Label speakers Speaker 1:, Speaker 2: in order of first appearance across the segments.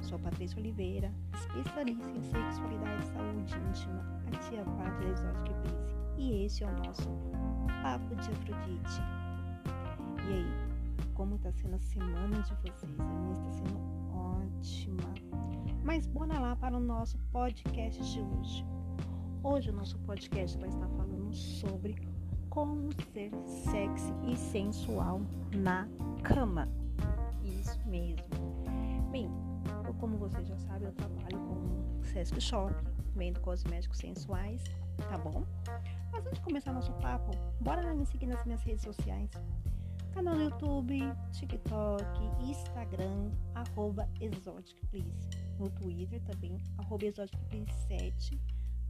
Speaker 1: Sou Patrícia Oliveira, especialista em sexualidade e saúde íntima, a tia Pátria Exotic Please. E esse é o nosso Papo de Afrodite. E aí, como está sendo a semana de vocês? A minha está sendo ótima. Mas bora lá para o nosso podcast de hoje. Hoje o nosso podcast vai estar falando sobre como ser sexy e sensual na cama. Isso mesmo. Bem, como você já sabe, eu trabalho com Sesc Shop, vendo cosméticos sensuais, tá bom? Mas antes de começar nosso papo, bora me seguir nas minhas redes sociais. Canal no YouTube, TikTok, Instagram, arroba ExoticPlease. No Twitter também, arroba ExoticPlease7,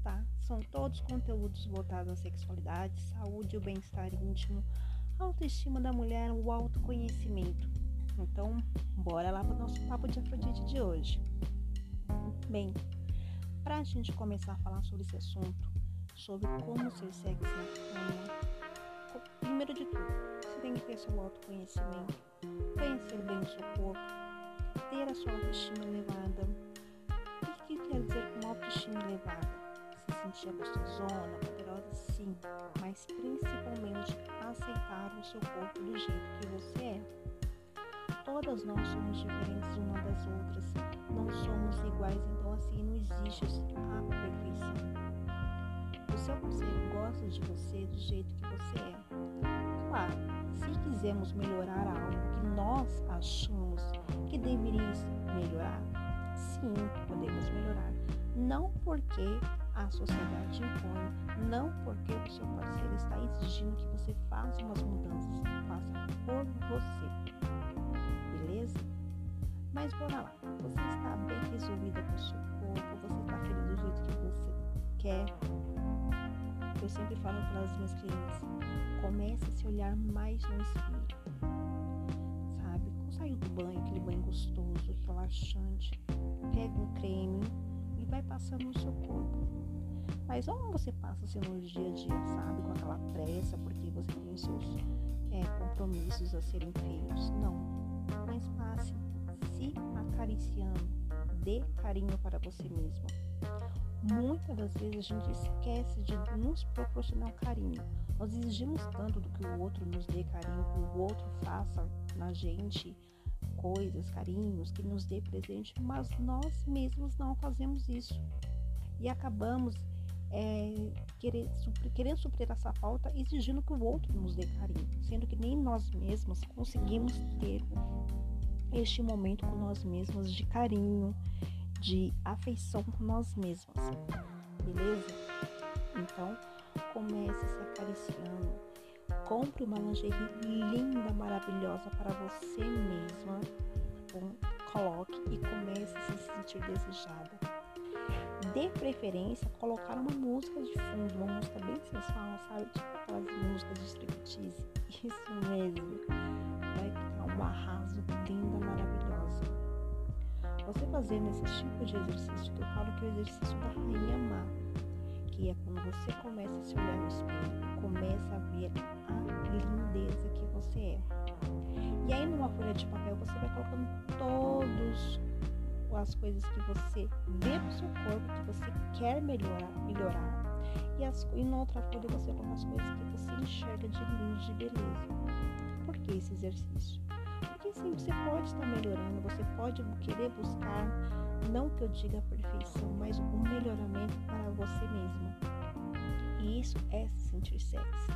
Speaker 1: tá? São todos conteúdos voltados à sexualidade, saúde, o bem-estar íntimo, autoestima da mulher, o autoconhecimento. Então, bora lá para o nosso papo de Afrodite de hoje. Bem, para a gente começar a falar sobre esse assunto, sobre como ser sexy na cama, primeiro de tudo, você tem que ter seu autoconhecimento, conhecer bem o seu corpo, ter a sua autoestima elevada. O que, que quer dizer com autoestima elevada? Se sentir gostosona, poderosa, sim, mas principalmente aceitar o seu corpo do jeito que você é. Todas nós somos diferentes uma das outras, não somos iguais, então assim não existe a perfeição. O seu parceiro gosta de você do jeito que você é. Claro, se quisermos melhorar algo que nós achamos que deveria melhorar, sim, podemos melhorar. Não porque a sociedade impõe, não porque o seu parceiro está exigindo que você faça umas mudanças, faça por você. Mas bora lá. Você está bem resolvida com o seu corpo, você está feliz do jeito que você quer. Eu sempre falo para as minhas clientes, comece a se olhar mais no espelho. Sabe? Saiu do banho, aquele banho gostoso, relaxante. Pega um creme e vai passando no seu corpo. Mas não você passa assim no dia a dia, sabe? Com aquela pressa, porque você tem seus é, compromissos a serem feitos. Não. Mas passe se acariciando. Dê carinho para você mesmo. Muitas das vezes a gente esquece de nos proporcionar carinho. Nós exigimos tanto do que o outro nos dê carinho, que o outro faça na gente coisas, carinhos, que nos dê presente, mas nós mesmos não fazemos isso. E acabamos é, querendo suprir essa falta, exigindo que o outro nos dê carinho, sendo que nem nós mesmos conseguimos ter este momento com nós mesmos de carinho, de afeição com nós mesmas, beleza? Então, comece se acariciando, compre uma lingerie linda, maravilhosa para você mesma, bom, coloque e comece a se sentir desejada. De preferência, colocar uma música de fundo, uma música bem sensual, sabe? Tipo aquelas músicas de striptease. Isso mesmo. Vai ficar um arraso maravilhosa. Você fazendo esse tipo de exercício, eu falo que é o exercício da rainha má, que é quando você começa a se olhar no espelho, começa a ver a lindeza que você é. E aí numa folha de papel você vai colocando todos as coisas que você vê no seu corpo, que você quer melhorar, melhorar. E, as, e na outra folha você coloca as coisas que você enxerga de lindo, de beleza. Por que esse exercício? Sim, você pode estar melhorando, você pode querer buscar, não que eu diga a perfeição, mas um melhoramento para você mesmo. E isso é se sentir sexy.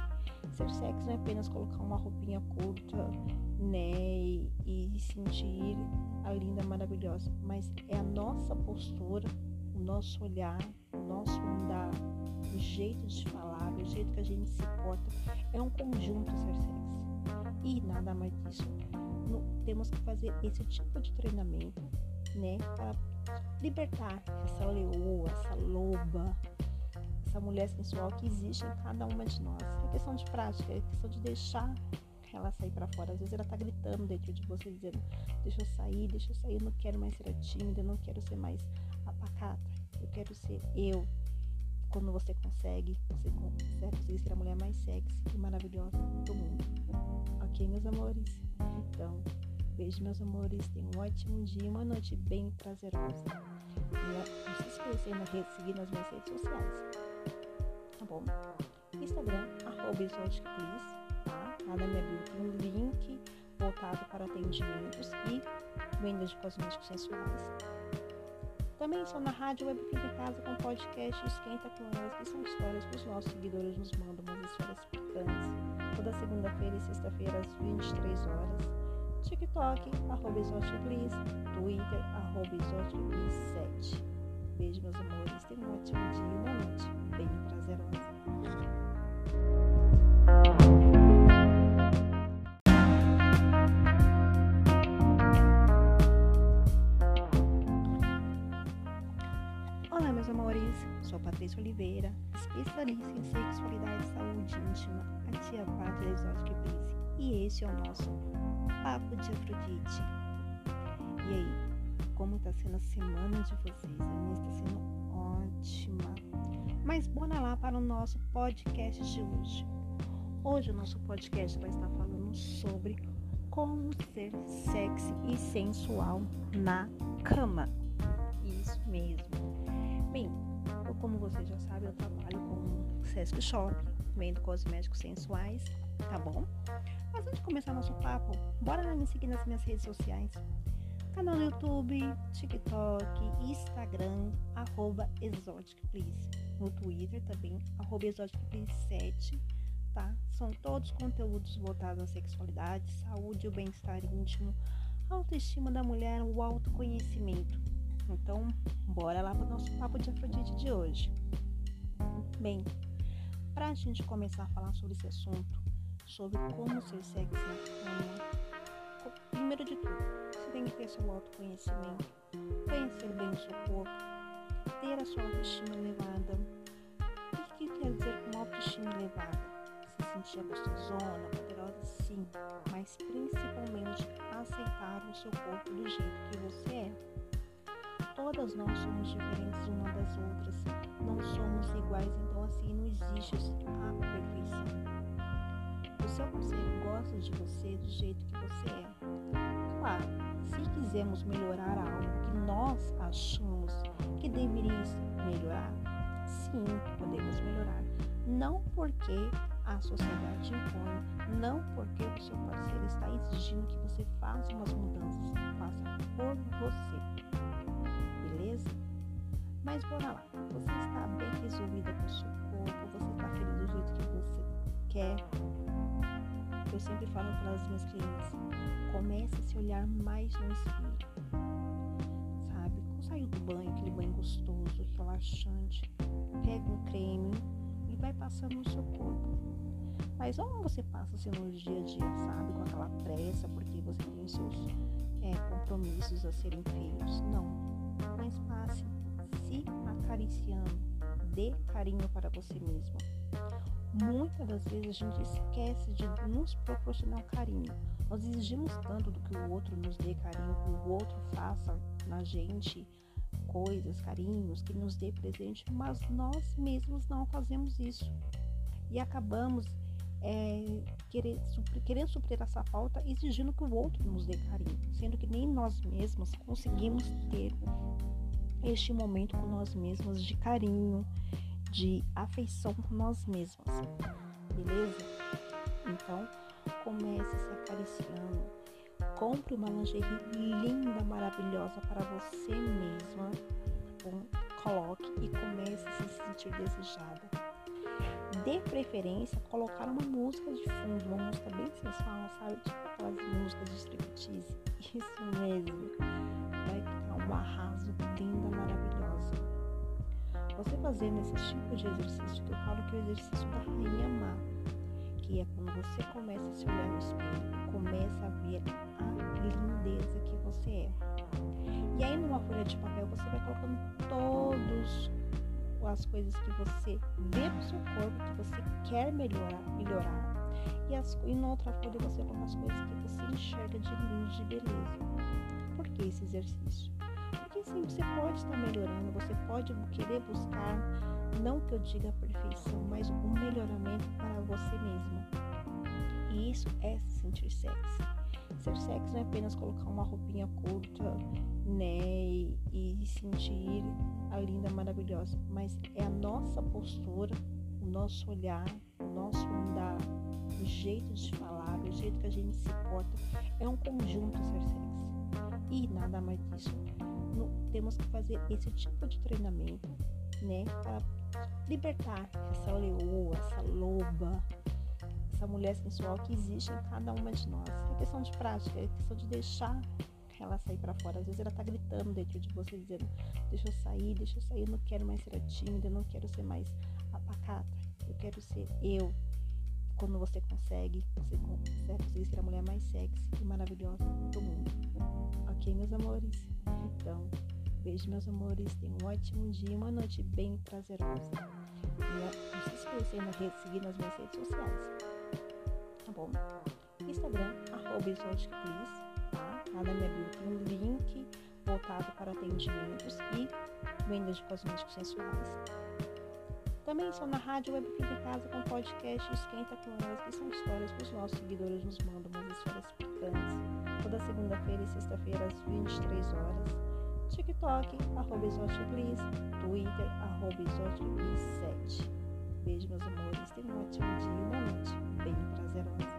Speaker 1: Ser sexy não é apenas colocar uma roupinha curta, né, e, e sentir a linda, maravilhosa, mas é a nossa postura, o nosso olhar, o nosso andar, o jeito de falar, o jeito que a gente se porta, é um conjunto ser sexy. E nada mais disso. Temos que fazer esse tipo de treinamento, né, para libertar essa leoa, essa loba, essa mulher sensual que existe em cada uma de nós. É questão de prática, é questão de deixar ela sair para fora. Às vezes ela tá gritando dentro de você, dizendo: Deixa eu sair, deixa eu sair, eu não quero mais ser tímida, eu não quero ser mais apacata, eu quero ser eu. Quando você consegue, você consegue ser a mulher mais sexy e maravilhosa do mundo. Ok, meus amores? Então, Beijo, meus amores. Tenham um ótimo dia, uma noite bem prazerosa. E não se esqueçam de seguir nas minhas redes sociais. Tá bom? Instagram, arroba tá? Lá na minha bio tem um link voltado para atendimentos e vendas de cosméticos sensuais. Também estou na rádio Web Fica em Casa com podcast Esquenta com Elas, que são histórias que os nossos seguidores nos mandam, umas histórias picantes. Toda segunda-feira e sexta-feira às 23 horas. TikTok, arroba Twitter, arroba 7 Beijo, meus amores. Tenham um ótimo dia e uma noite bem prazerosa. Olá, meus amores. Sou Patrícia Oliveira, especialista em sexualidade e saúde íntima, a tia Pátria Exótica Prince. E esse é o nosso Papo de Afrodite. E aí, como está sendo a semana de vocês? A minha está sendo ótima. Mas bora lá para o nosso podcast de hoje. Hoje o nosso podcast vai estar falando sobre como ser sexy e sensual na cama. Isso mesmo. Bem, como vocês já sabem, eu trabalho com Sesc Shop, vendo cosméticos sensuais, tá bom? Antes de começar nosso papo, bora me seguir nas minhas redes sociais. Canal no YouTube, TikTok, Instagram, arroba ExoticPlease. No Twitter também, arroba ExoticPlease7, tá? São todos conteúdos voltados à sexualidade, saúde, o bem-estar íntimo, autoestima da mulher, o autoconhecimento. Então, bora lá para o nosso papo de Afrodite de hoje. Bem, para a gente começar a falar sobre esse assunto, sobre como ser sexy na cama, primeiro de tudo, você tem que ter seu autoconhecimento, conhecer bem o seu corpo, ter a sua autoestima elevada. O que quer dizer com autoestima elevada? Se sentir gostosona, poderosa, sim, mas principalmente aceitar o seu corpo do jeito que você é. Todas nós somos diferentes uma das outras, não somos iguais, então assim não existe a perfeição o seu parceiro gosta de você do jeito que você é. Claro, se quisermos melhorar algo que nós achamos que deveria melhorar, sim, podemos melhorar. Não porque a sociedade impõe, não porque o seu parceiro está exigindo que você faça umas mudanças, faça por você. Beleza? Mas bora lá. Você está bem resolvida com o seu corpo, você está feliz do jeito que você quer, eu sempre falo para as minhas clientes, comece a se olhar mais no espelho. Sabe? Saiu do banho, aquele banho gostoso, relaxante. Pega um creme e vai passando no seu corpo. Mas não você passa assim no dia a dia, sabe? Com aquela pressa, porque você tem os seus é, compromissos a serem feitos. Não. Mas passe se acariciando. Dê carinho para você mesmo Muitas das vezes a gente esquece de nos proporcionar carinho. Nós exigimos tanto do que o outro nos dê carinho, que o outro faça na gente coisas, carinhos, que nos dê presente, mas nós mesmos não fazemos isso. E acabamos é, querendo suprir essa falta, exigindo que o outro nos dê carinho, sendo que nem nós mesmos conseguimos ter este momento com nós mesmos de carinho, de afeição por nós mesmas, beleza? Então, comece se acariciando. Compre uma lingerie linda, maravilhosa para você mesma. coloque e comece a se sentir desejada. De preferência, colocar uma música de fundo, uma música bem sensual, sabe? Tipo aquelas músicas de striptease. Isso mesmo. Vai ficar um arraso maravilhosa. Você fazendo esse tipo de exercício, eu falo que é o exercício da rainha má, que é quando você começa a se olhar no espelho começa a ver a lindeza que você é. E aí numa folha de papel você vai colocando todas as coisas que você vê no seu corpo, que você quer melhorar, melhorar. E, as, e na outra folha você coloca as coisas que você enxerga de lindo, de beleza. Por que esse exercício? Sim, você pode estar melhorando, você pode querer buscar, não que eu diga a perfeição, mas o melhoramento para você mesmo. E isso é se sentir sexy. ser sexy não é apenas colocar uma roupinha curta, né? E, e sentir a linda maravilhosa, mas é a nossa postura, o nosso olhar, o nosso andar, o jeito de falar, o jeito que a gente se porta. É um conjunto ser sexy. E nada mais disso. No, temos que fazer esse tipo de treinamento, né? Para libertar essa leoa, essa loba, essa mulher sensual que existe em cada uma de nós. É questão de prática, é questão de deixar ela sair para fora. Às vezes ela tá gritando dentro de você, dizendo: Deixa eu sair, deixa eu sair, eu não quero mais ser tímida, eu não quero ser mais apacata, eu quero ser eu. Quando você consegue, você consegue ser a mulher mais sexy e maravilhosa do mundo. Ok, meus amores? Então, beijo, meus amores. Tenham um ótimo dia, uma noite bem prazerosa. Não se esqueçam de seguir nas minhas redes sociais tá bom? Instagram, arroba tá? Lá na minha bio tem um link voltado para atendimentos e vendas de cosméticos sensuais. Também estou na rádio Web de Casa com podcast Esquenta com que são histórias que os nossos seguidores nos mandam, umas histórias picantes. Toda segunda-feira e sexta-feira às 23 horas. TikTok, arroba Twitter, arroba 7. Beijo, meus amores. Tenham um ótimo dia e uma noite bem prazerosa.